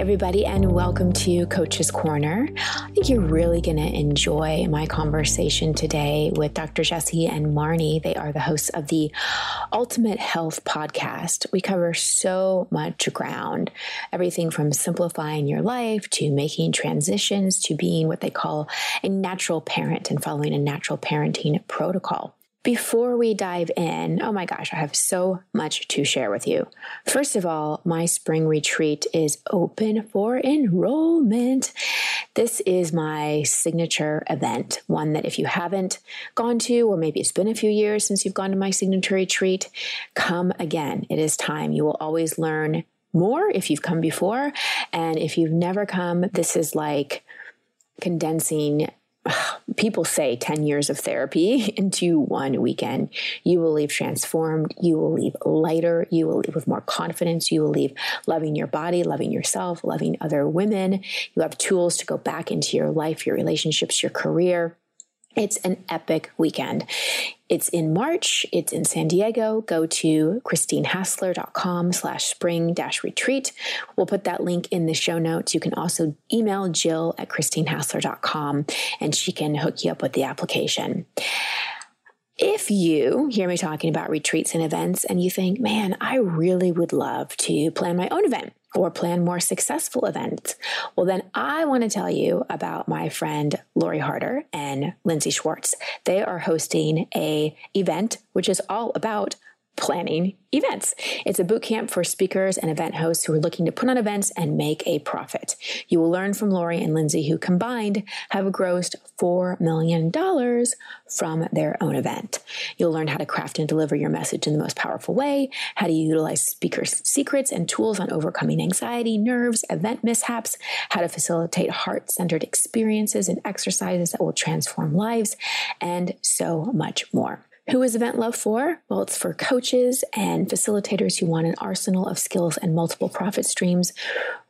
everybody, and welcome to Coach's Corner. I think you're really going to enjoy my conversation today with Dr. Jesse and Marni. They are the hosts of the Ultimate Health Podcast. We cover so much ground everything from simplifying your life to making transitions to being what they call a natural parent and following a natural parenting protocol. Before we dive in, oh my gosh, I have so much to share with you. First of all, my spring retreat is open for enrollment. This is my signature event, one that if you haven't gone to, or maybe it's been a few years since you've gone to my signature retreat, come again. It is time. You will always learn more if you've come before. And if you've never come, this is like condensing people say 10 years of therapy into one weekend. You will leave transformed. You will leave lighter. You will leave with more confidence. You will leave loving your body, loving yourself, loving other women. You have tools to go back into your life, your relationships, your career. It's an epic weekend. It's in March. It's in San Diego. Go to christinehassler.com slash spring dash retreat. We'll put that link in the show notes. You can also email Jill at christinehassler.com and she can hook you up with the application. If you hear me talking about retreats and events and you think, man, I really would love to plan my own event, or plan more successful events, well, then I want to tell you about my friend Lori Harder and Lindsay Schwartz. They are hosting a event which is all about planning events. It's a boot camp for speakers and event hosts who are looking to put on events and make a profit. You will learn from Lori and Lindsay, who combined have grossed $4 million from their own event. You'll learn how to craft and deliver your message in the most powerful way, how to utilize speakers' secrets and tools on overcoming anxiety, nerves, event mishaps, how to facilitate heart centered experiences and exercises that will transform lives, and so much more. Who is Event Love for? Well, it's for coaches and facilitators who want an arsenal of skills and multiple profit streams,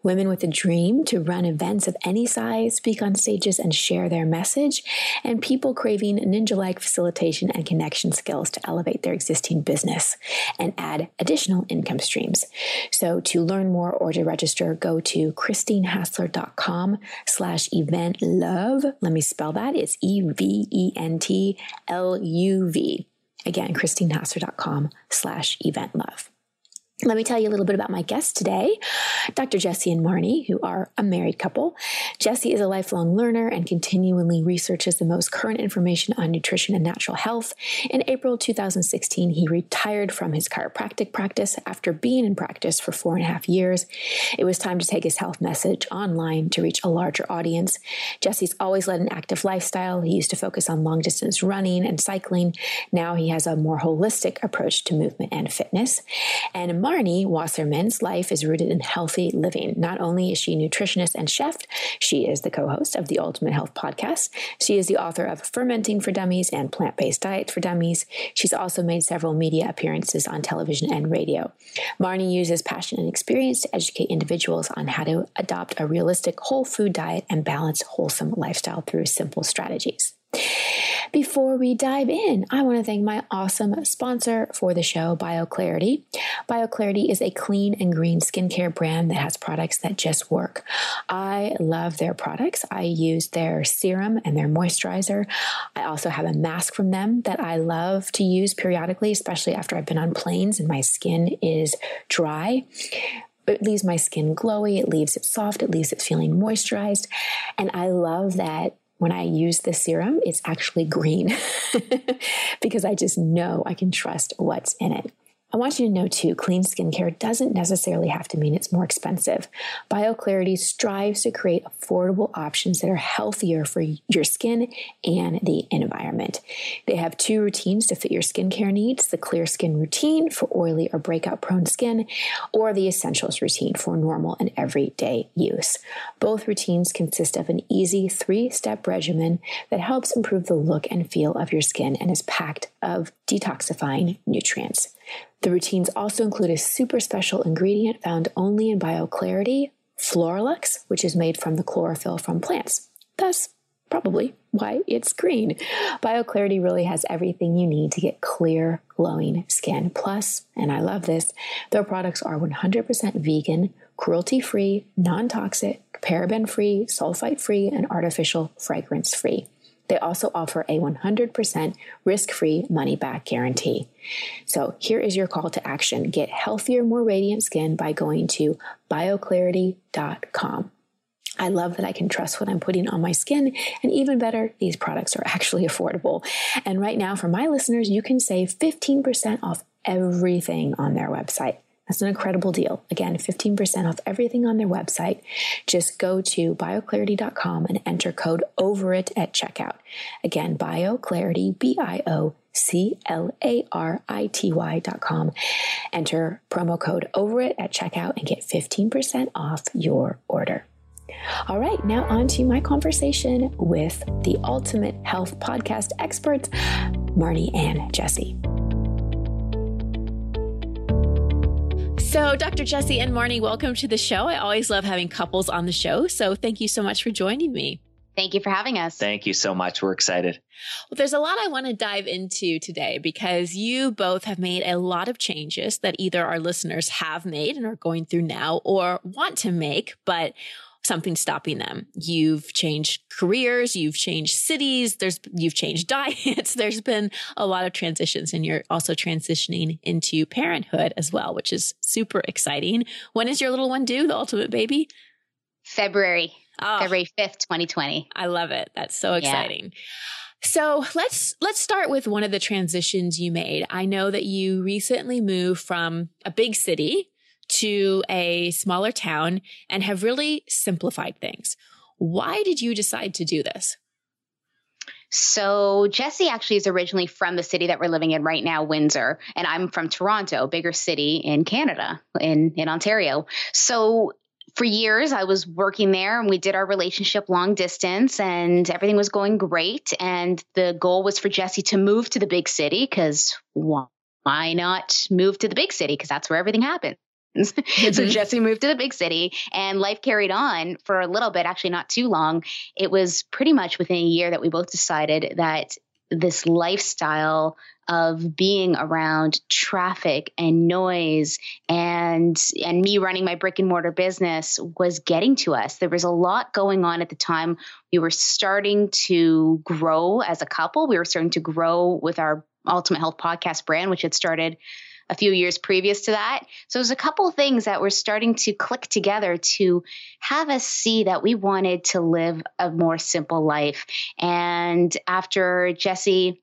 women with a dream to run events of any size, speak on stages, and share their message, and people craving ninja like facilitation and connection skills to elevate their existing business and add additional income streams. So to learn more or to register, go to christinehassler.com slash event love. Let me spell that. It's E V E N T L U V. Again, christinehassler.com slash event love. Let me tell you a little bit about my guest today, Dr. Jesse and Marni, who are a married couple. Jesse is a lifelong learner and continually researches the most current information on nutrition and natural health. In April 2016, he retired from his chiropractic practice after being in practice for four and a half years. It was time to take his health message online to reach a larger audience. Jesse's always led an active lifestyle. He used to focus on long distance running and cycling. Now he has a more holistic approach to movement and fitness. And Wasserman's life is rooted in healthy living. Not only is she a nutritionist and chef, she is the co host of the Ultimate Health Podcast. She is the author of Fermenting for Dummies and Plant Based Diet for Dummies. She's also made several media appearances on television and radio. Marni uses passion and experience to educate individuals on how to adopt a realistic whole food diet and balance wholesome lifestyle through simple strategies. Before we dive in, I want to thank my awesome sponsor for the show, BioClarity. BioClarity is a clean and green skincare brand that has products that just work. I love their products. I use their serum and their moisturizer. I also have a mask from them that I love to use periodically, especially after I've been on planes and my skin is dry it leaves my skin glowy, it leaves it soft, it leaves it feeling moisturized. And I love that when I use the serum, it's actually green because I just know I can trust what's in it. I want you to know too, clean skincare doesn't necessarily have to mean it's more expensive. BioClarity strives to create affordable options that are healthier for your skin and the environment. They have two routines to fit your skincare needs the clear skin routine for oily or breakout prone skin, or the essentials routine for normal and everyday use. Both routines consist of an easy three step regimen that helps improve the look and feel of your skin and is packed of detoxifying nutrients. The routines also include a super special ingredient found only in BioClarity, Floralux, which is made from the chlorophyll from plants. Thus, probably why it's green. BioClarity really has everything you need to get clear, glowing skin. Plus, and I love this, their products are 100% vegan, cruelty free, non toxic, paraben free, sulfite free, and artificial fragrance free. They also offer a 100% risk free money back guarantee. So here is your call to action get healthier, more radiant skin by going to bioclarity.com. I love that I can trust what I'm putting on my skin. And even better, these products are actually affordable. And right now, for my listeners, you can save 15% off everything on their website. That's an incredible deal. Again, 15% off everything on their website. Just go to bioclarity.com and enter code over it at checkout. Again, bioclarity, B I O C L A R I T Y.com. Enter promo code over it at checkout and get 15% off your order. All right, now on to my conversation with the Ultimate Health Podcast experts, Marni and Jesse. So, Dr. Jesse and Marni, welcome to the show. I always love having couples on the show. So, thank you so much for joining me. Thank you for having us. Thank you so much. We're excited. Well, there's a lot I want to dive into today because you both have made a lot of changes that either our listeners have made and are going through now or want to make, but something stopping them. You've changed careers, you've changed cities, there's you've changed diets. There's been a lot of transitions and you're also transitioning into parenthood as well, which is super exciting. When is your little one due, the ultimate baby? February. Oh, February 5th, 2020. I love it. That's so exciting. Yeah. So let's let's start with one of the transitions you made. I know that you recently moved from a big city to a smaller town and have really simplified things. Why did you decide to do this? So Jesse actually is originally from the city that we're living in right now, Windsor, and I'm from Toronto, bigger city in Canada, in in Ontario. So for years I was working there and we did our relationship long distance and everything was going great and the goal was for Jesse to move to the big city cuz why not move to the big city because that's where everything happens. Mm-hmm. so Jesse moved to the big city and life carried on for a little bit, actually not too long. It was pretty much within a year that we both decided that this lifestyle of being around traffic and noise and and me running my brick and mortar business was getting to us. There was a lot going on at the time. We were starting to grow as a couple. We were starting to grow with our Ultimate Health podcast brand, which had started a few years previous to that. So there's a couple things that were starting to click together to have us see that we wanted to live a more simple life. And after Jesse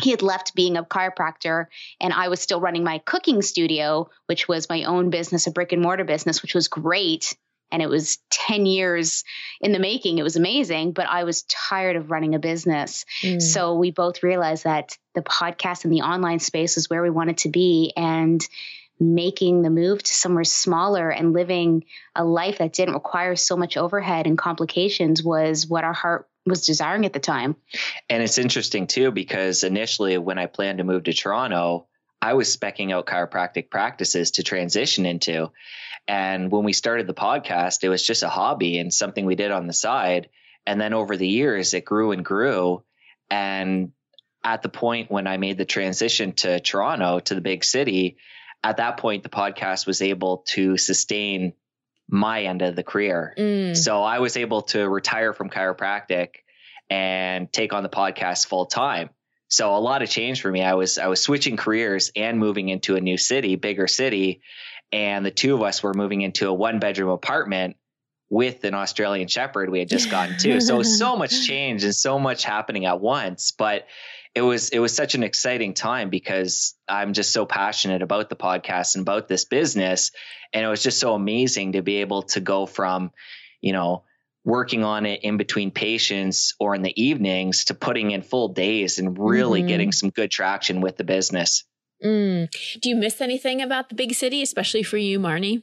he had left being a chiropractor and I was still running my cooking studio, which was my own business, a brick and mortar business, which was great and it was 10 years in the making. It was amazing, but I was tired of running a business. Mm. So we both realized that the podcast and the online space is where we wanted to be. And making the move to somewhere smaller and living a life that didn't require so much overhead and complications was what our heart was desiring at the time. And it's interesting too, because initially when I planned to move to Toronto, I was specking out chiropractic practices to transition into. And when we started the podcast, it was just a hobby and something we did on the side. And then over the years, it grew and grew. And at the point when I made the transition to Toronto, to the big city, at that point, the podcast was able to sustain my end of the career. Mm. So I was able to retire from chiropractic and take on the podcast full time. So a lot of change for me. I was I was switching careers and moving into a new city, bigger city, and the two of us were moving into a one bedroom apartment with an Australian Shepherd we had just gotten to. So so much change and so much happening at once, but it was it was such an exciting time because I'm just so passionate about the podcast and about this business and it was just so amazing to be able to go from, you know, working on it in between patients or in the evenings to putting in full days and really mm-hmm. getting some good traction with the business. Mm. Do you miss anything about the big city, especially for you, Marni?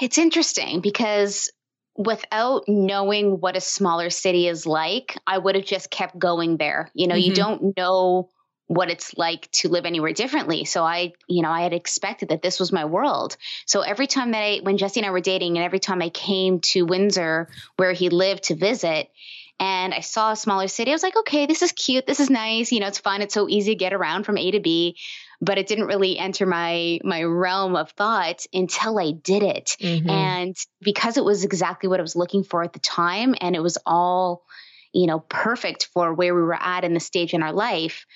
It's interesting because without knowing what a smaller city is like, I would have just kept going there. You know, mm-hmm. you don't know what it's like to live anywhere differently. So I, you know, I had expected that this was my world. So every time that I, when Jesse and I were dating, and every time I came to Windsor where he lived to visit, and I saw a smaller city. I was like, okay, this is cute. This is nice. You know, it's fun. It's so easy to get around from A to B. But it didn't really enter my my realm of thought until I did it. Mm-hmm. And because it was exactly what I was looking for at the time, and it was all, you know, perfect for where we were at in the stage in our life.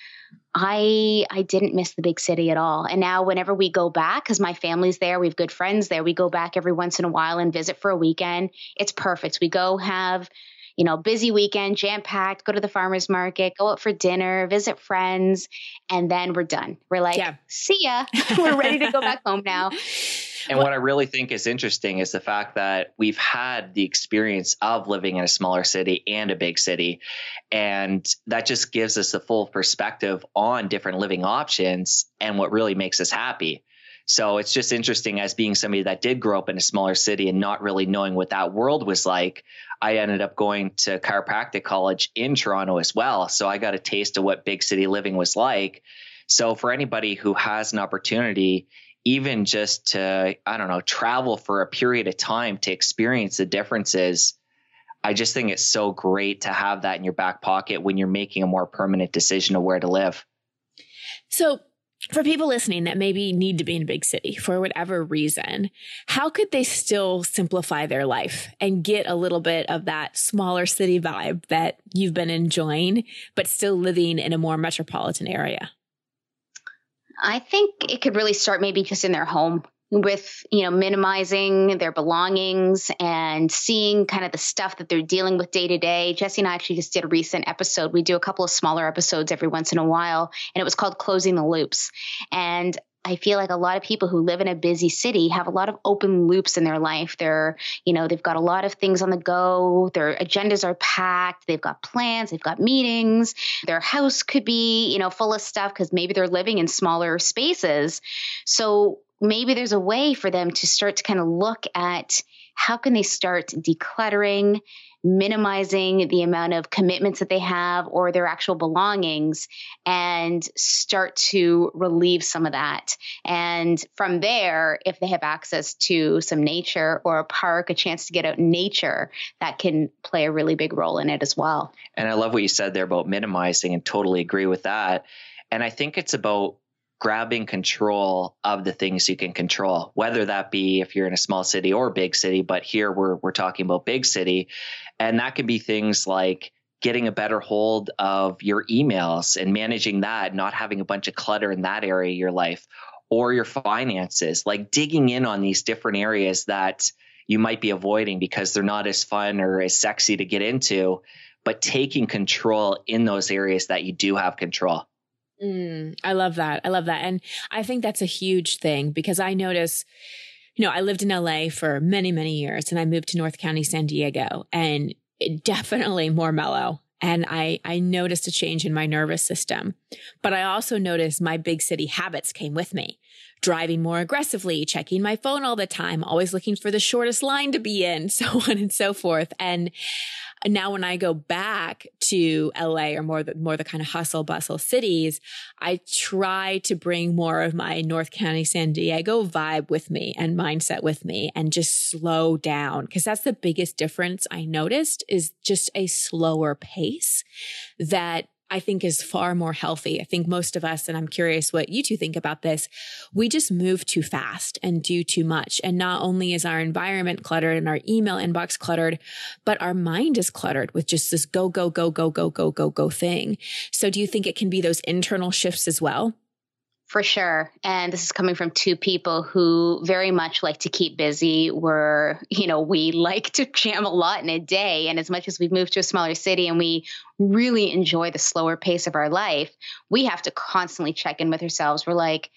I I didn't miss the big city at all. And now whenever we go back cuz my family's there, we have good friends there, we go back every once in a while and visit for a weekend. It's perfect. We go have you know, busy weekend, jam packed, go to the farmer's market, go out for dinner, visit friends, and then we're done. We're like, yeah. see ya. we're ready to go back home now. And what I really think is interesting is the fact that we've had the experience of living in a smaller city and a big city. And that just gives us a full perspective on different living options and what really makes us happy. So it's just interesting as being somebody that did grow up in a smaller city and not really knowing what that world was like. I ended up going to chiropractic college in Toronto as well. So I got a taste of what big city living was like. So for anybody who has an opportunity, even just to, I don't know, travel for a period of time to experience the differences, I just think it's so great to have that in your back pocket when you're making a more permanent decision of where to live. So for people listening that maybe need to be in a big city for whatever reason, how could they still simplify their life and get a little bit of that smaller city vibe that you've been enjoying, but still living in a more metropolitan area? I think it could really start maybe just in their home with you know minimizing their belongings and seeing kind of the stuff that they're dealing with day to day jesse and i actually just did a recent episode we do a couple of smaller episodes every once in a while and it was called closing the loops and I feel like a lot of people who live in a busy city have a lot of open loops in their life. They're, you know, they've got a lot of things on the go. Their agendas are packed. They've got plans. They've got meetings. Their house could be, you know, full of stuff because maybe they're living in smaller spaces. So maybe there's a way for them to start to kind of look at how can they start decluttering minimizing the amount of commitments that they have or their actual belongings and start to relieve some of that. And from there, if they have access to some nature or a park, a chance to get out in nature, that can play a really big role in it as well. And I love what you said there about minimizing and totally agree with that. And I think it's about grabbing control of the things you can control, whether that be if you're in a small city or big city, but here we're we're talking about big city. And that can be things like getting a better hold of your emails and managing that, not having a bunch of clutter in that area of your life or your finances, like digging in on these different areas that you might be avoiding because they're not as fun or as sexy to get into, but taking control in those areas that you do have control. Mm, I love that. I love that. And I think that's a huge thing because I notice, you know, I lived in LA for many, many years and I moved to North County, San Diego, and definitely more mellow. And I, I noticed a change in my nervous system. But I also noticed my big city habits came with me. Driving more aggressively, checking my phone all the time, always looking for the shortest line to be in, so on and so forth. And now when I go back to LA or more the, more the kind of hustle bustle cities, I try to bring more of my North County, San Diego vibe with me and mindset with me and just slow down. Cause that's the biggest difference I noticed is just a slower pace that I think is far more healthy. I think most of us, and I'm curious what you two think about this, we just move too fast and do too much. And not only is our environment cluttered and our email inbox cluttered, but our mind is cluttered with just this go, go, go, go, go, go, go, go thing. So do you think it can be those internal shifts as well? For sure. And this is coming from two people who very much like to keep busy. We're, you know, we like to jam a lot in a day. And as much as we've moved to a smaller city and we really enjoy the slower pace of our life, we have to constantly check in with ourselves. We're like,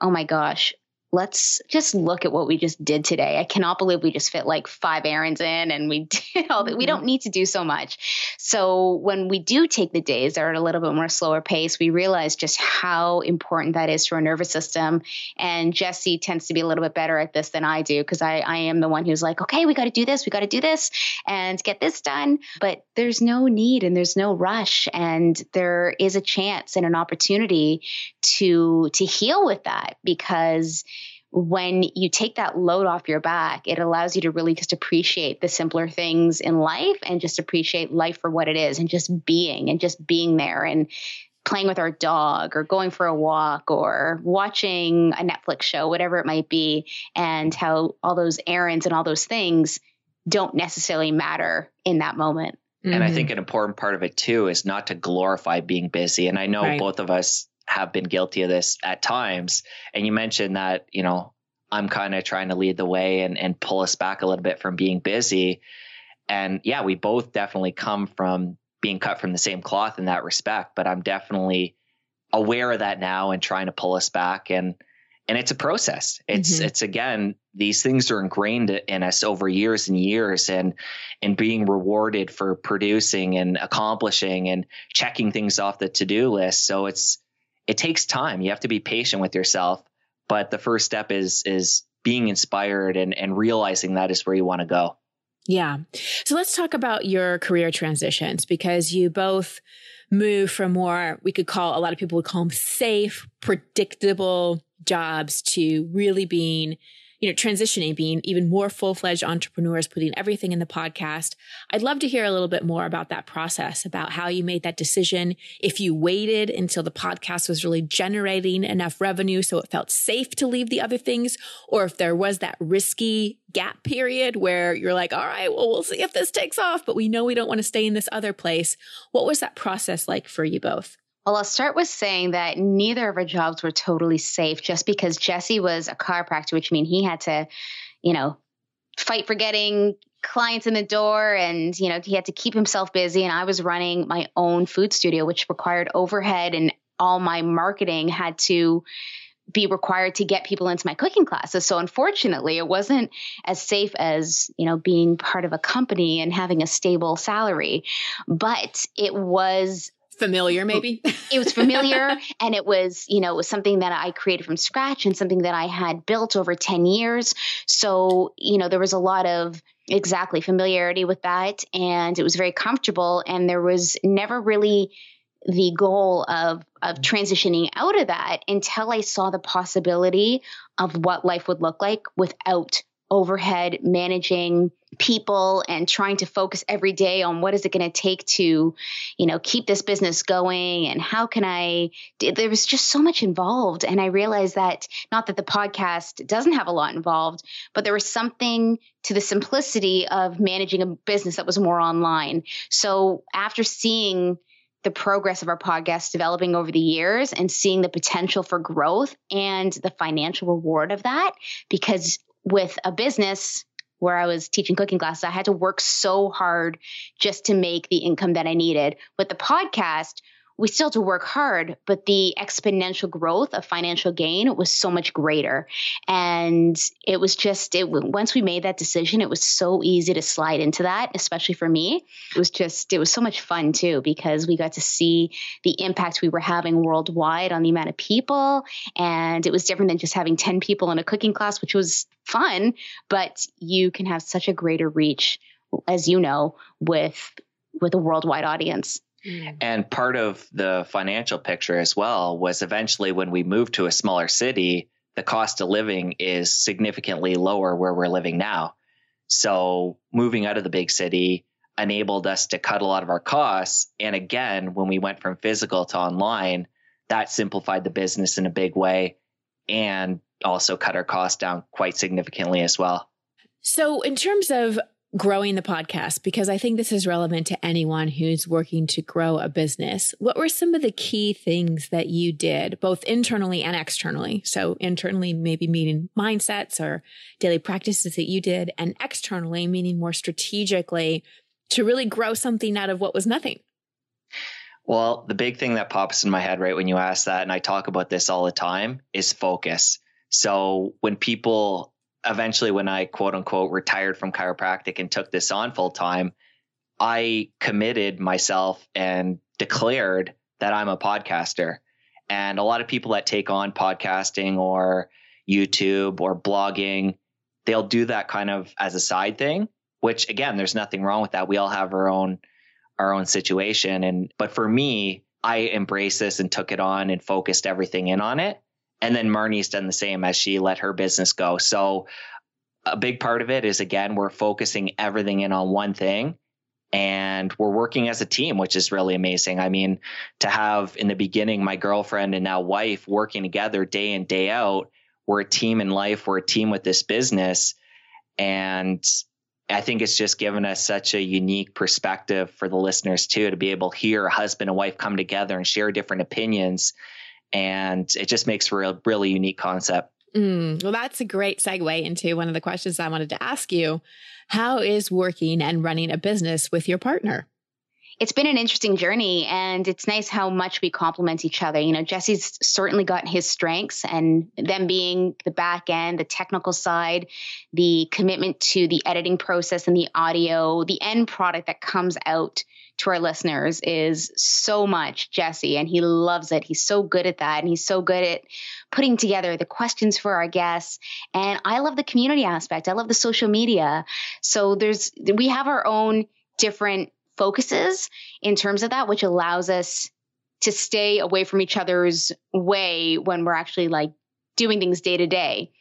oh my gosh, let's just look at what we just did today. I cannot believe we just fit like five errands in and we did all that. Mm-hmm. We don't need to do so much. So when we do take the days that are at a little bit more slower pace, we realize just how important that is to our nervous system. And Jesse tends to be a little bit better at this than I do because I, I am the one who's like, okay, we got to do this, we got to do this and get this done. But there's no need and there's no rush. And there is a chance and an opportunity to to heal with that because when you take that load off your back, it allows you to really just appreciate the simpler things in life and just appreciate life for what it is and just being and just being there and playing with our dog or going for a walk or watching a Netflix show, whatever it might be, and how all those errands and all those things don't necessarily matter in that moment. And mm-hmm. I think an important part of it too is not to glorify being busy. And I know right. both of us have been guilty of this at times. And you mentioned that, you know, I'm kind of trying to lead the way and, and pull us back a little bit from being busy. And yeah, we both definitely come from being cut from the same cloth in that respect, but I'm definitely aware of that now and trying to pull us back and and it's a process. It's mm-hmm. it's again these things are ingrained in us over years and years and and being rewarded for producing and accomplishing and checking things off the to-do list. So it's it takes time. You have to be patient with yourself, but the first step is is being inspired and and realizing that is where you want to go. Yeah. So let's talk about your career transitions because you both move from more, we could call, a lot of people would call them safe, predictable jobs to really being you know, transitioning, being even more full fledged entrepreneurs, putting everything in the podcast. I'd love to hear a little bit more about that process, about how you made that decision. If you waited until the podcast was really generating enough revenue so it felt safe to leave the other things, or if there was that risky gap period where you're like, all right, well, we'll see if this takes off, but we know we don't want to stay in this other place. What was that process like for you both? Well, I'll start with saying that neither of our jobs were totally safe just because Jesse was a chiropractor, which means he had to, you know, fight for getting clients in the door and, you know, he had to keep himself busy. And I was running my own food studio, which required overhead and all my marketing had to be required to get people into my cooking classes. So unfortunately, it wasn't as safe as, you know, being part of a company and having a stable salary, but it was familiar maybe? it was familiar and it was you know it was something that i created from scratch and something that i had built over 10 years. So you know there was a lot of exactly familiarity with that and it was very comfortable and there was never really the goal of of mm. transitioning out of that until i saw the possibility of what life would look like without overhead managing people and trying to focus every day on what is it going to take to you know keep this business going and how can i there was just so much involved. And i realized that not that the podcast doesn't have a lot involved but there was something to the simplicity of managing a business that was more online. So after seeing the progress of our podcast developing over the years and seeing the potential for growth and the financial reward of that because with a business where I was teaching cooking classes, I had to work so hard just to make the income that I needed. With the podcast, we still had to work hard, but the exponential growth of financial gain was so much greater. And it was just, it once we made that decision, it was so easy to slide into that, especially for me. It was just, it was so much fun too, because we got to see the impact we were having worldwide on the amount of people. And it was different than just having 10 people in a cooking class, which was fun, but you can have such a greater reach, as you know, with with a worldwide audience. Mm. And part of the financial picture as well was eventually when we moved to a smaller city, the cost of living is significantly lower where we're living now. So moving out of the big city enabled us to cut a lot of our costs. And again, when we went from physical to online, that simplified the business in a big way and also cut our costs down quite significantly as well. So, in terms of growing the podcast because I think this is relevant to anyone who's working to grow a business. What were some of the key things that you did, both internally and externally? So, internally, maybe meaning mindsets or daily practices that you did, and externally, meaning more strategically to really grow something out of what was nothing. Well, the big thing that pops in my head right when you ask that, and I talk about this all the time, is focus. So, when people eventually when I quote unquote retired from chiropractic and took this on full time, I committed myself and declared that I'm a podcaster. And a lot of people that take on podcasting or YouTube or blogging, they'll do that kind of as a side thing, which again, there's nothing wrong with that. We all have our own our own situation and but for me, I embraced this and took it on and focused everything in on it. And then Marni's done the same as she let her business go. So a big part of it is again, we're focusing everything in on one thing and we're working as a team, which is really amazing. I mean, to have in the beginning my girlfriend and now wife working together day in, day out, we're a team in life, we're a team with this business. And I think it's just given us such a unique perspective for the listeners too to be able to hear a husband and wife come together and share different opinions. And it just makes for a really unique concept. Mm, well, that's a great segue into one of the questions I wanted to ask you. How is working and running a business with your partner? It's been an interesting journey and it's nice how much we complement each other. You know, Jesse's certainly got his strengths and them being the back end, the technical side, the commitment to the editing process and the audio, the end product that comes out to our listeners is so much Jesse and he loves it. He's so good at that and he's so good at putting together the questions for our guests. And I love the community aspect. I love the social media. So there's we have our own different focuses in terms of that, which allows us to stay away from each other's way when we're actually like doing things day to day.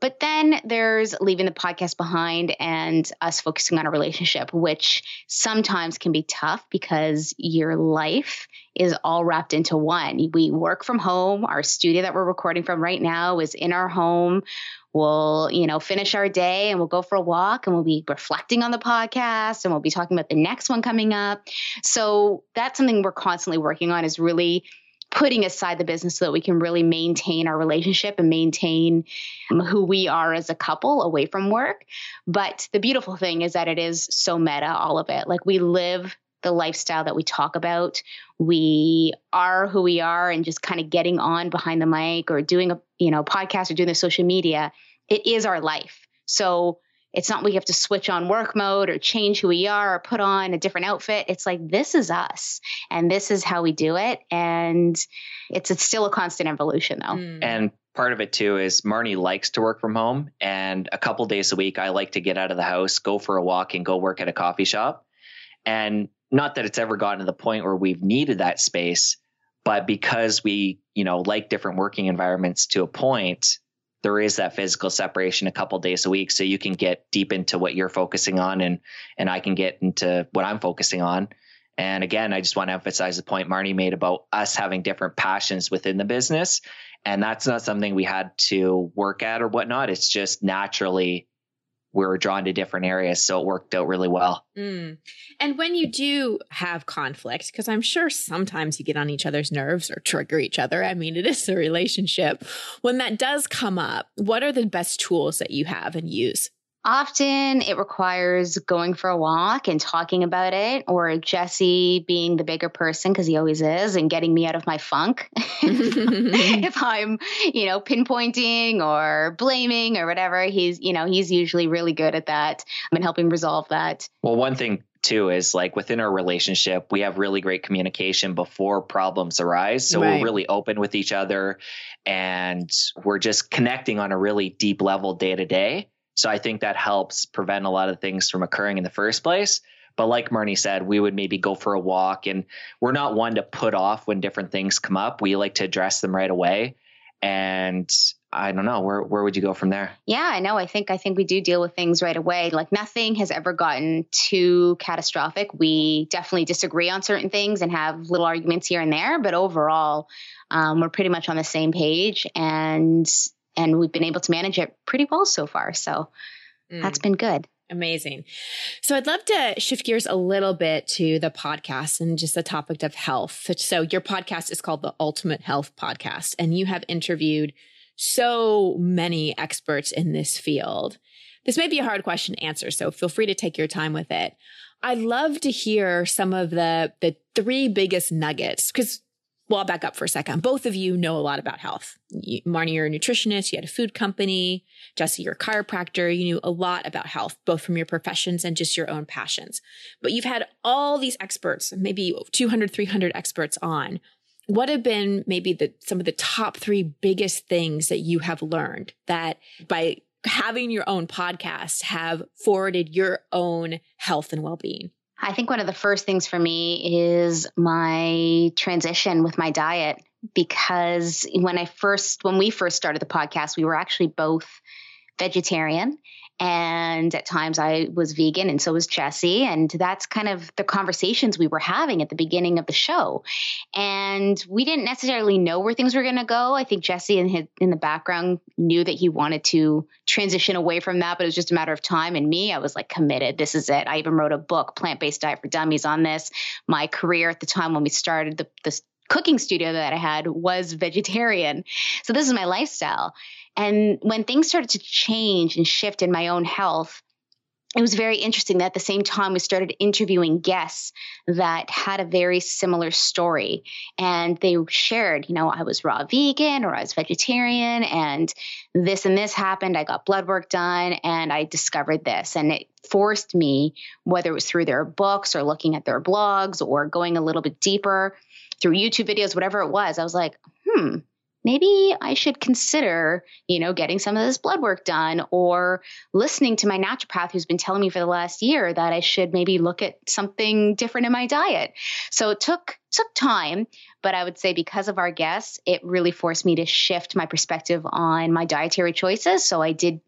But then there's leaving the podcast behind and us focusing on a relationship, which sometimes can be tough because your life is all wrapped into one. We work from home. Our studio that we're recording from right now is in our home we'll you know finish our day and we'll go for a walk and we'll be reflecting on the podcast and we'll be talking about the next one coming up so that's something we're constantly working on is really putting aside the business so that we can really maintain our relationship and maintain um, who we are as a couple away from work but the beautiful thing is that it is so meta all of it like we live the lifestyle that we talk about. We are who we are and just kind of getting on behind the mic or doing a, you know, podcast or doing the social media. It is our life. So it's not we have to switch on work mode or change who we are or put on a different outfit. It's like this is us and this is how we do it. And it's, it's still a constant evolution though. Mm. And part of it too is Marnie likes to work from home. And a couple days a week, I like to get out of the house, go for a walk, and go work at a coffee shop. And not that it's ever gotten to the point where we've needed that space, but because we, you know, like different working environments to a point, there is that physical separation a couple days a week so you can get deep into what you're focusing on and and I can get into what I'm focusing on. And again, I just want to emphasize the point Marni made about us having different passions within the business. And that's not something we had to work at or whatnot. It's just naturally we were drawn to different areas. So it worked out really well. Mm. And when you do have conflict, because I'm sure sometimes you get on each other's nerves or trigger each other. I mean, it is a relationship. When that does come up, what are the best tools that you have and use? Often it requires going for a walk and talking about it, or Jesse being the bigger person because he always is, and getting me out of my funk. if I'm, you know, pinpointing or blaming or whatever, he's, you know, he's usually really good at that and helping resolve that. Well, one thing too is like within our relationship, we have really great communication before problems arise. So right. we're really open with each other and we're just connecting on a really deep level day to day. So I think that helps prevent a lot of things from occurring in the first place. But like Marni said, we would maybe go for a walk and we're not one to put off when different things come up. We like to address them right away. And I don't know, where where would you go from there? Yeah, I know. I think I think we do deal with things right away. Like nothing has ever gotten too catastrophic. We definitely disagree on certain things and have little arguments here and there, but overall, um, we're pretty much on the same page. And and we've been able to manage it pretty well so far. So mm. that's been good. Amazing. So I'd love to shift gears a little bit to the podcast and just the topic of health. So your podcast is called the Ultimate Health Podcast, and you have interviewed so many experts in this field. This may be a hard question to answer, so feel free to take your time with it. I'd love to hear some of the the three biggest nuggets because well, I'll back up for a second. Both of you know a lot about health. You, Marni, you're a nutritionist. You had a food company. Jesse, you're a chiropractor. You knew a lot about health, both from your professions and just your own passions. But you've had all these experts, maybe 200, 300 experts on. What have been maybe the, some of the top three biggest things that you have learned that by having your own podcast have forwarded your own health and well-being? I think one of the first things for me is my transition with my diet. because when I first, when we first started the podcast, we were actually both vegetarian and at times I was vegan and so was Jesse. And that's kind of the conversations we were having at the beginning of the show. And we didn't necessarily know where things were going to go. I think Jesse in his, in the background knew that he wanted to transition away from that but it was just a matter of time. And me I was like committed. This is it. I even wrote a book plant-based diet for dummies on this. My career at the time when we started the this cooking studio that I had was vegetarian. So this is my lifestyle and when things started to change and shift in my own health, it was very interesting that at the same time we started interviewing guests that had a very similar story. And they shared you know i was raw vegan or i was vegetarian and this and this happened i got blood work done and i discovered this. And it forced me whether it was through their books or looking at their blogs or going a little bit deeper through youtube videos whatever it was i was like hmm maybe I should consider, you know, getting some of this blood work done or listening to my naturopath who's been telling me for the last year that I should maybe look at something different in my diet. So it took took time, but I would say because of our guests, it really forced me to shift my perspective on my dietary choices. So I did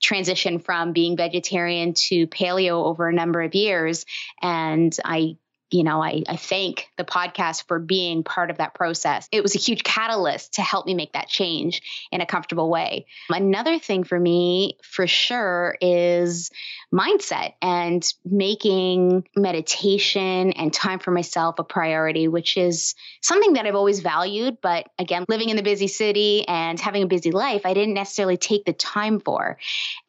transition from being vegetarian to paleo over a number of years and I you know, I, I thank the podcast for being part of that process. It was a huge catalyst to help me make that change in a comfortable way. Another thing for me, for sure, is mindset and making meditation and time for myself a priority, which is something that I've always valued. But again, living in the busy city and having a busy life, I didn't necessarily take the time for.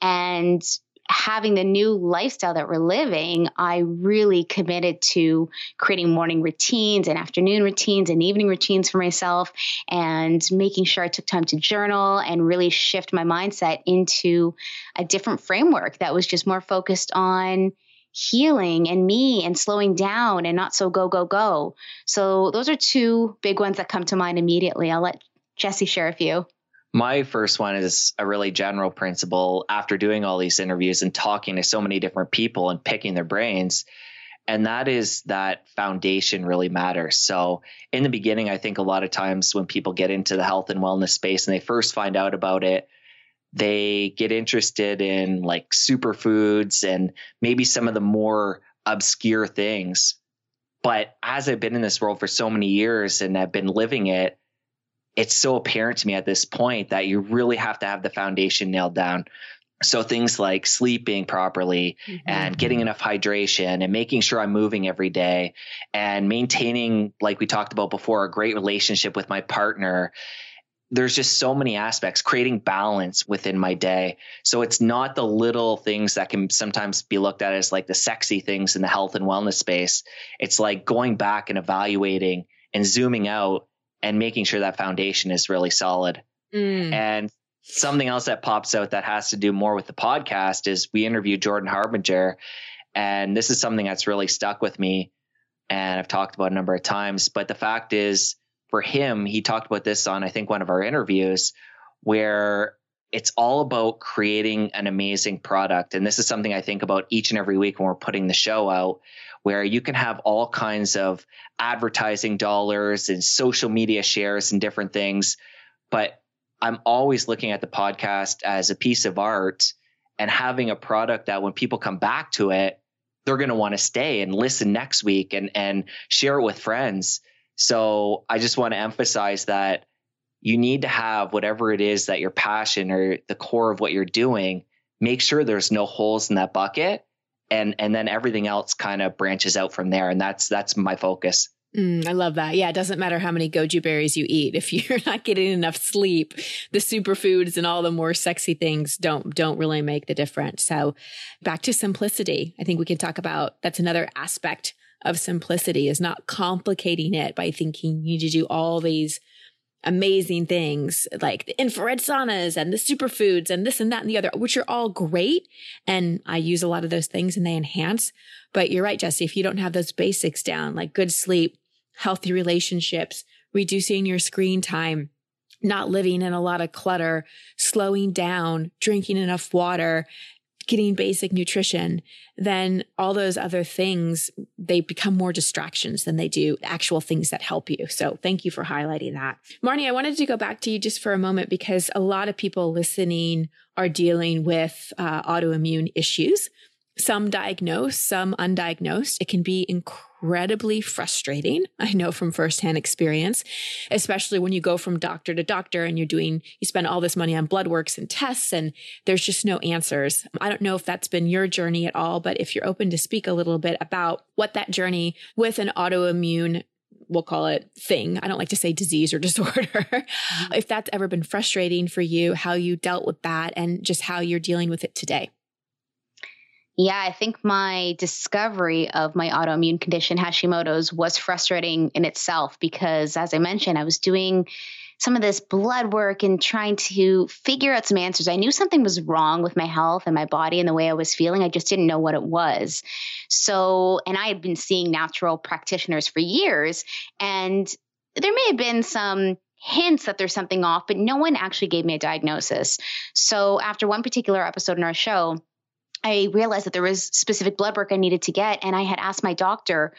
And having the new lifestyle that we're living, I really committed to creating morning routines and afternoon routines and evening routines for myself and making sure I took time to journal and really shift my mindset into a different framework that was just more focused on healing and me and slowing down and not so go, go, go. So those are two big ones that come to mind immediately. I'll let Jesse share a few. My first one is a really general principle after doing all these interviews and talking to so many different people and picking their brains. And that is that foundation really matters. So, in the beginning, I think a lot of times when people get into the health and wellness space and they first find out about it, they get interested in like superfoods and maybe some of the more obscure things. But as I've been in this world for so many years and I've been living it, it's so apparent to me at this point that you really have to have the foundation nailed down. So things like sleeping properly mm-hmm. and getting enough hydration and making sure I'm moving every day and maintaining, like we talked about before, a great relationship with my partner. There's just so many aspects, creating balance within my day. So it's not the little things that can sometimes be looked at as like the sexy things in the health and wellness space. It's like going back and evaluating and zooming out and making sure that foundation is really solid. Mm. And something else that pops out that has to do more with the podcast is we interviewed Jordan Harbinger. And this is something that's really stuck with me. And I've talked about a number of times. But the fact is, for him, he talked about this on, I think, one of our interviews, where it's all about creating an amazing product. And this is something I think about each and every week when we're putting the show out, where you can have all kinds of advertising dollars and social media shares and different things. But I'm always looking at the podcast as a piece of art and having a product that when people come back to it, they're going to want to stay and listen next week and, and share it with friends. So I just want to emphasize that you need to have whatever it is that your passion or the core of what you're doing, make sure there's no holes in that bucket and and then everything else kind of branches out from there and that's that's my focus Mm, I love that. Yeah, it doesn't matter how many goji berries you eat. If you're not getting enough sleep, the superfoods and all the more sexy things don't don't really make the difference. So, back to simplicity. I think we can talk about that's another aspect of simplicity is not complicating it by thinking you need to do all these amazing things like the infrared saunas and the superfoods and this and that and the other, which are all great. And I use a lot of those things and they enhance. But you're right, Jesse, if you don't have those basics down, like good sleep, healthy relationships, reducing your screen time, not living in a lot of clutter, slowing down, drinking enough water, getting basic nutrition, then all those other things, they become more distractions than they do actual things that help you. So thank you for highlighting that. Marni, I wanted to go back to you just for a moment because a lot of people listening are dealing with uh, autoimmune issues some diagnosed, some undiagnosed. It can be incredibly frustrating. I know from firsthand experience, especially when you go from doctor to doctor and you're doing, you spend all this money on blood works and tests and there's just no answers. I don't know if that's been your journey at all, but if you're open to speak a little bit about what that journey with an autoimmune we'll call it thing. I don't like to say disease or disorder. Mm-hmm. if that's ever been frustrating for you, how you dealt with that and just how you're dealing with it today. Yeah, I think my discovery of my autoimmune condition, Hashimoto's, was frustrating in itself because, as I mentioned, I was doing some of this blood work and trying to figure out some answers. I knew something was wrong with my health and my body and the way I was feeling. I just didn't know what it was. So, and I had been seeing natural practitioners for years, and there may have been some hints that there's something off, but no one actually gave me a diagnosis. So, after one particular episode in our show, I realized that there was specific blood work I needed to get. And I had asked my doctor,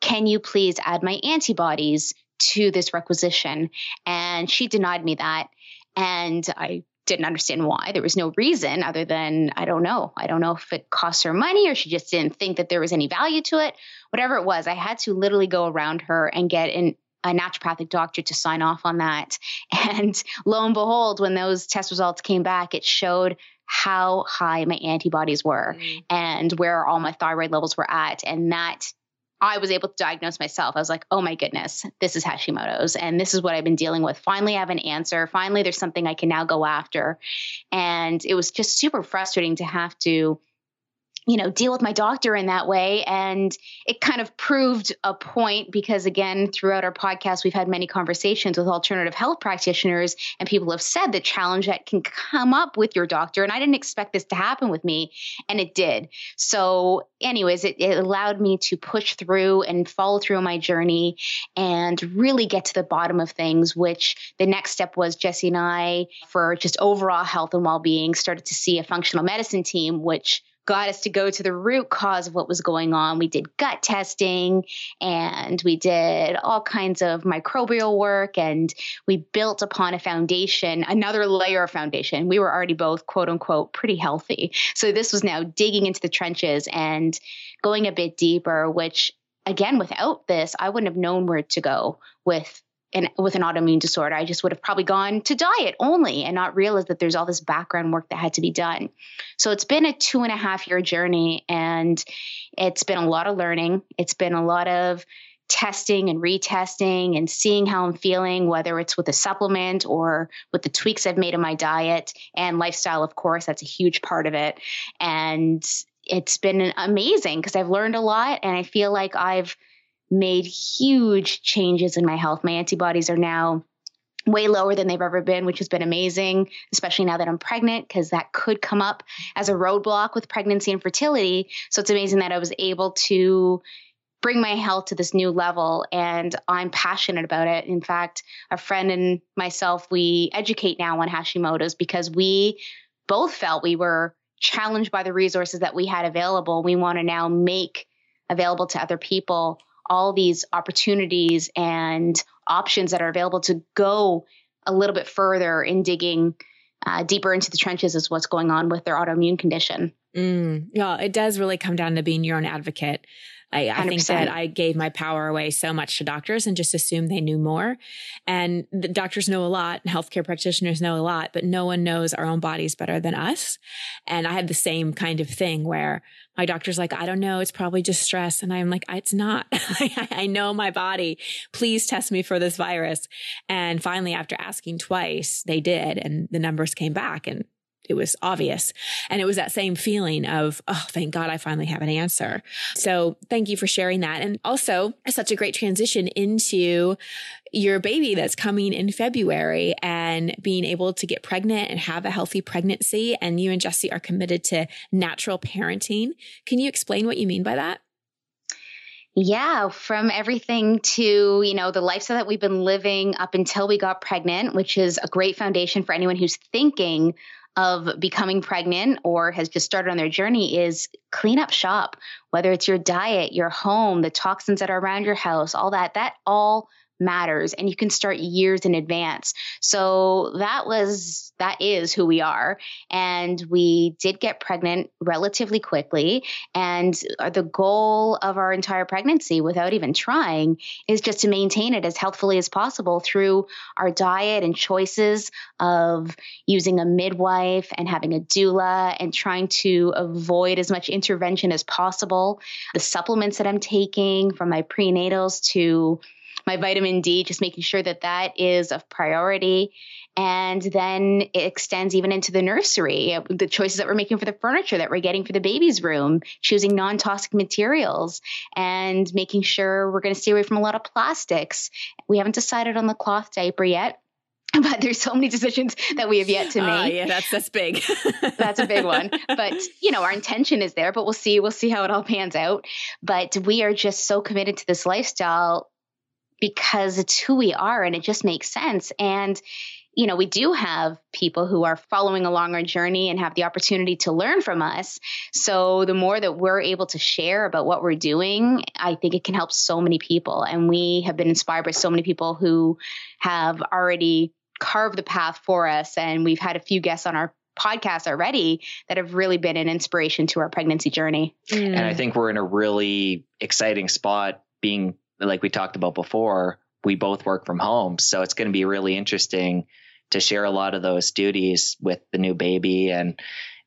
can you please add my antibodies to this requisition? And she denied me that. And I didn't understand why. There was no reason other than, I don't know. I don't know if it cost her money or she just didn't think that there was any value to it. Whatever it was, I had to literally go around her and get an a naturopathic doctor to sign off on that. And lo and behold, when those test results came back, it showed how high my antibodies were mm. and where all my thyroid levels were at. And that I was able to diagnose myself. I was like, oh my goodness, this is Hashimoto's. And this is what I've been dealing with. Finally, I have an answer. Finally, there's something I can now go after. And it was just super frustrating to have to you know, deal with my doctor in that way. And it kind of proved a point because, again, throughout our podcast, we've had many conversations with alternative health practitioners, and people have said the challenge that can come up with your doctor. And I didn't expect this to happen with me, and it did. So, anyways, it, it allowed me to push through and follow through my journey and really get to the bottom of things, which the next step was Jesse and I, for just overall health and well being, started to see a functional medicine team, which got us to go to the root cause of what was going on. We did gut testing and we did all kinds of microbial work and we built upon a foundation, another layer of foundation. We were already both quote unquote pretty healthy. So this was now digging into the trenches and going a bit deeper, which again, without this, I wouldn't have known where to go with an, with an autoimmune disorder. I just would have probably gone to diet only and not realized that there's all this background work that had to be done. So it's been a two and a half year journey and it's been a lot of learning. It's been a lot of testing and retesting and seeing how I'm feeling, whether it's with a supplement or with the tweaks I've made in my diet and lifestyle, of course, that's a huge part of it. And it's been amazing because I've learned a lot and I feel like I've made huge changes in my health. My antibodies are now way lower than they've ever been, which has been amazing, especially now that I'm pregnant, because that could come up as a roadblock with pregnancy and fertility. So it's amazing that I was able to bring my health to this new level and I'm passionate about it. In fact, a friend and myself, we educate now on Hashimoto's because we both felt we were challenged by the resources that we had available. We want to now make available to other people all these opportunities and options that are available to go a little bit further in digging uh, deeper into the trenches is what's going on with their autoimmune condition. Mm, yeah, it does really come down to being your own advocate. I, I think that I gave my power away so much to doctors and just assumed they knew more. And the doctors know a lot, and healthcare practitioners know a lot, but no one knows our own bodies better than us. And I had the same kind of thing where my doctor's like, I don't know, it's probably just stress. And I'm like, it's not. I know my body. Please test me for this virus. And finally, after asking twice, they did, and the numbers came back. And it was obvious. And it was that same feeling of, oh, thank God I finally have an answer. So thank you for sharing that. And also such a great transition into your baby that's coming in February and being able to get pregnant and have a healthy pregnancy. And you and Jesse are committed to natural parenting. Can you explain what you mean by that? Yeah, from everything to, you know, the lifestyle that we've been living up until we got pregnant, which is a great foundation for anyone who's thinking of becoming pregnant or has just started on their journey is clean up shop, whether it's your diet, your home, the toxins that are around your house, all that, that all matters and you can start years in advance. So that was that is who we are and we did get pregnant relatively quickly and uh, the goal of our entire pregnancy without even trying is just to maintain it as healthfully as possible through our diet and choices of using a midwife and having a doula and trying to avoid as much intervention as possible. The supplements that I'm taking from my prenatals to my vitamin D, just making sure that that is of priority. And then it extends even into the nursery, the choices that we're making for the furniture that we're getting for the baby's room, choosing non toxic materials, and making sure we're going to stay away from a lot of plastics. We haven't decided on the cloth diaper yet but there's so many decisions that we have yet to ah, make. Uh, yeah, that's that's big. that's a big one. But you know, our intention is there, but we'll see. We'll see how it all pans out. But we are just so committed to this lifestyle because it's who we are and it just makes sense. And you know, we do have people who are following along our journey and have the opportunity to learn from us. So the more that we're able to share about what we're doing, I think it can help so many people. And we have been inspired by so many people who have already carved the path for us. And we've had a few guests on our podcast already that have really been an inspiration to our pregnancy journey. Mm. And I think we're in a really exciting spot being like we talked about before, we both work from home. So it's going to be really interesting to share a lot of those duties with the new baby and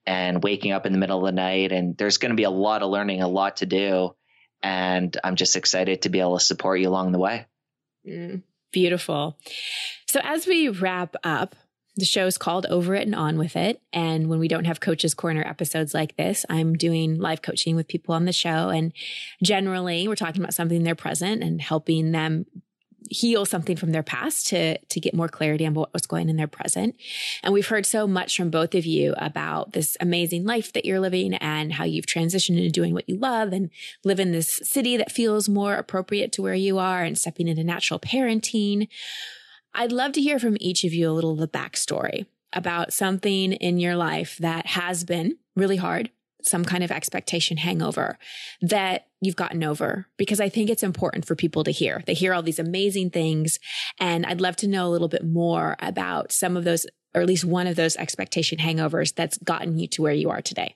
and waking up in the middle of the night and there's going to be a lot of learning, a lot to do and I'm just excited to be able to support you along the way. Mm, beautiful. So as we wrap up, the show is called Over It and On With It. And when we don't have Coaches Corner episodes like this, I'm doing live coaching with people on the show. And generally, we're talking about something in their present and helping them heal something from their past to to get more clarity on what was going in their present. And we've heard so much from both of you about this amazing life that you're living and how you've transitioned into doing what you love and live in this city that feels more appropriate to where you are and stepping into natural parenting. I'd love to hear from each of you a little of the backstory about something in your life that has been really hard, some kind of expectation hangover that you've gotten over because I think it's important for people to hear. They hear all these amazing things. And I'd love to know a little bit more about some of those, or at least one of those expectation hangovers that's gotten you to where you are today.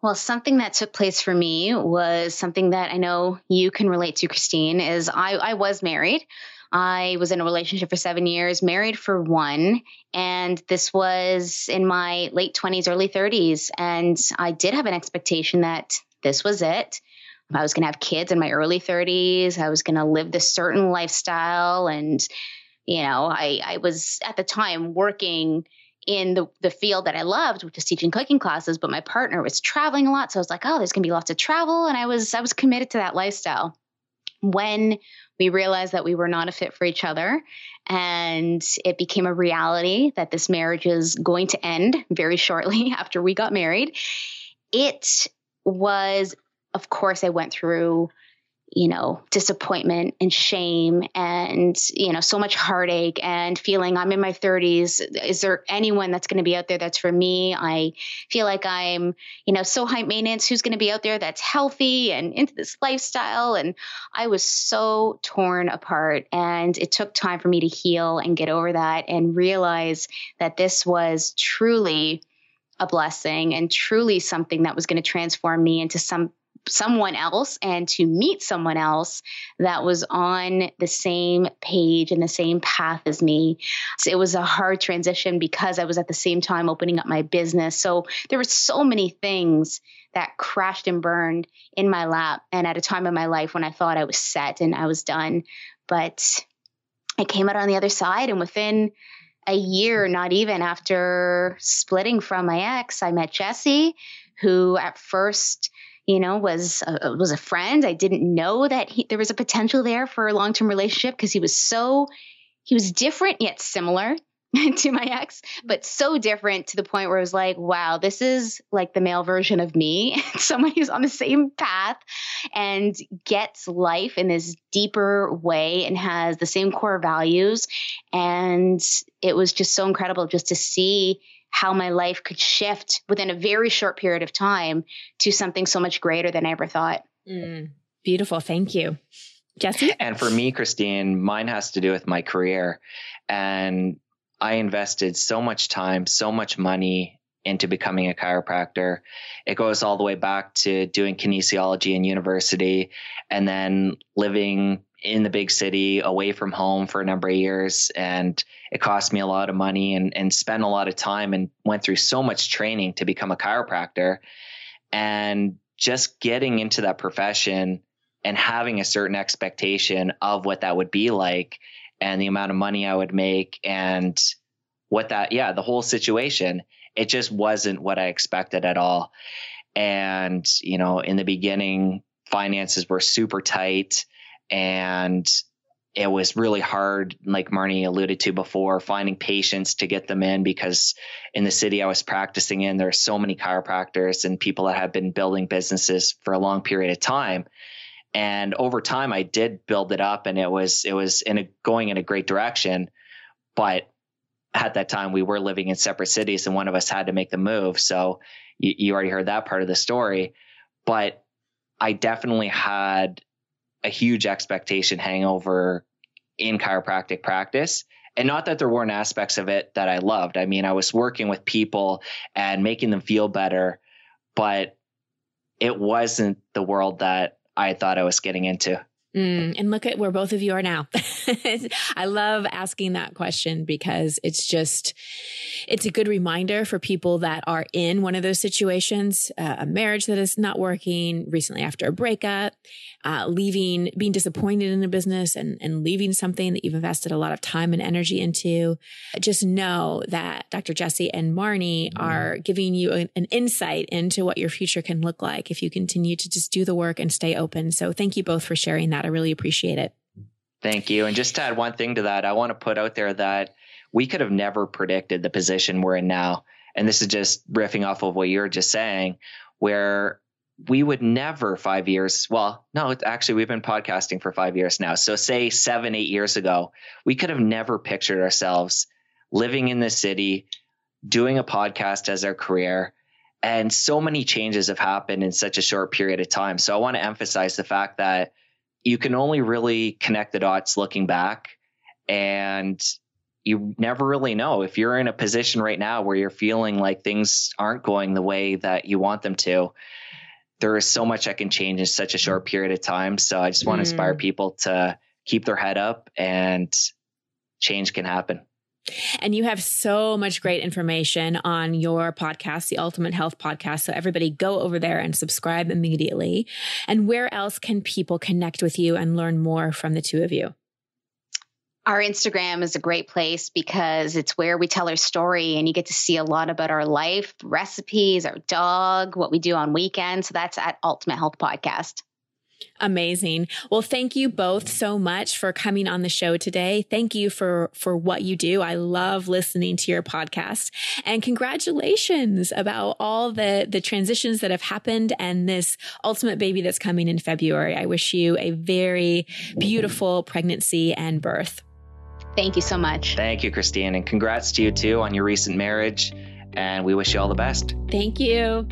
Well, something that took place for me was something that I know you can relate to, Christine, is I, I was married. I was in a relationship for seven years, married for one. And this was in my late 20s, early 30s. And I did have an expectation that this was it. I was going to have kids in my early 30s. I was going to live this certain lifestyle. And, you know, I, I was at the time working in the, the field that I loved, which is teaching cooking classes, but my partner was traveling a lot. So I was like, oh, there's gonna be lots of travel. And I was I was committed to that lifestyle. When we realized that we were not a fit for each other. And it became a reality that this marriage is going to end very shortly after we got married. It was, of course, I went through you know, disappointment and shame and, you know, so much heartache and feeling I'm in my 30s. Is there anyone that's going to be out there that's for me? I feel like I'm, you know, so high maintenance. Who's going to be out there that's healthy and into this lifestyle? And I was so torn apart. And it took time for me to heal and get over that and realize that this was truly a blessing and truly something that was going to transform me into some someone else and to meet someone else that was on the same page and the same path as me. So it was a hard transition because I was at the same time opening up my business. So there were so many things that crashed and burned in my lap and at a time in my life when I thought I was set and I was done. But I came out on the other side and within a year, not even after splitting from my ex, I met Jesse, who at first you know, was a, was a friend. I didn't know that he, there was a potential there for a long term relationship because he was so he was different yet similar to my ex, but so different to the point where I was like, wow, this is like the male version of me. Someone who's on the same path and gets life in this deeper way and has the same core values. And it was just so incredible just to see how my life could shift within a very short period of time to something so much greater than I ever thought. Mm, beautiful. Thank you. Jesse? And for me, Christine, mine has to do with my career. And I invested so much time, so much money into becoming a chiropractor. It goes all the way back to doing kinesiology in university and then living in the big city away from home for a number of years. And it cost me a lot of money and, and spent a lot of time and went through so much training to become a chiropractor. And just getting into that profession and having a certain expectation of what that would be like and the amount of money I would make and what that, yeah, the whole situation, it just wasn't what I expected at all. And, you know, in the beginning, finances were super tight and it was really hard, like Marni alluded to before, finding patients to get them in because in the city I was practicing in, there are so many chiropractors and people that have been building businesses for a long period of time. And over time, I did build it up, and it was it was in a, going in a great direction. But at that time, we were living in separate cities, and one of us had to make the move. So you, you already heard that part of the story. But I definitely had a huge expectation hangover in chiropractic practice. And not that there weren't aspects of it that I loved. I mean, I was working with people and making them feel better, but it wasn't the world that I thought I was getting into. Mm, and look at where both of you are now. I love asking that question because it's just, it's a good reminder for people that are in one of those situations, uh, a marriage that is not working recently after a breakup, uh, leaving, being disappointed in a business and, and leaving something that you've invested a lot of time and energy into. Just know that Dr. Jesse and Marni mm-hmm. are giving you an, an insight into what your future can look like if you continue to just do the work and stay open. So thank you both for sharing that that. I really appreciate it. Thank you. And just to add one thing to that, I want to put out there that we could have never predicted the position we're in now. And this is just riffing off of what you're just saying, where we would never five years. Well, no, actually, we've been podcasting for five years now. So, say seven, eight years ago, we could have never pictured ourselves living in the city, doing a podcast as our career. And so many changes have happened in such a short period of time. So, I want to emphasize the fact that you can only really connect the dots looking back and you never really know. If you're in a position right now where you're feeling like things aren't going the way that you want them to there is so much that can change in such a short period of time. So i just want to inspire mm. people to keep their head up and change can happen and you have so much great information on your podcast, the Ultimate Health Podcast. So everybody go over there and subscribe immediately. And where else can people connect with you and learn more from the two of you? Our Instagram is a great place because it's where we tell our story and you get to see a lot about our life, recipes, our dog, what we do on weekends. So that's at Ultimate Health Podcast. Amazing. Well, thank you both so much for coming on the show today. Thank you for for what you do. I love listening to your podcast. And congratulations about all the the transitions that have happened and this ultimate baby that's coming in February. I wish you a very beautiful pregnancy and birth. Thank you so much. Thank you, Christine, and congrats to you too on your recent marriage. And we wish you all the best. Thank you.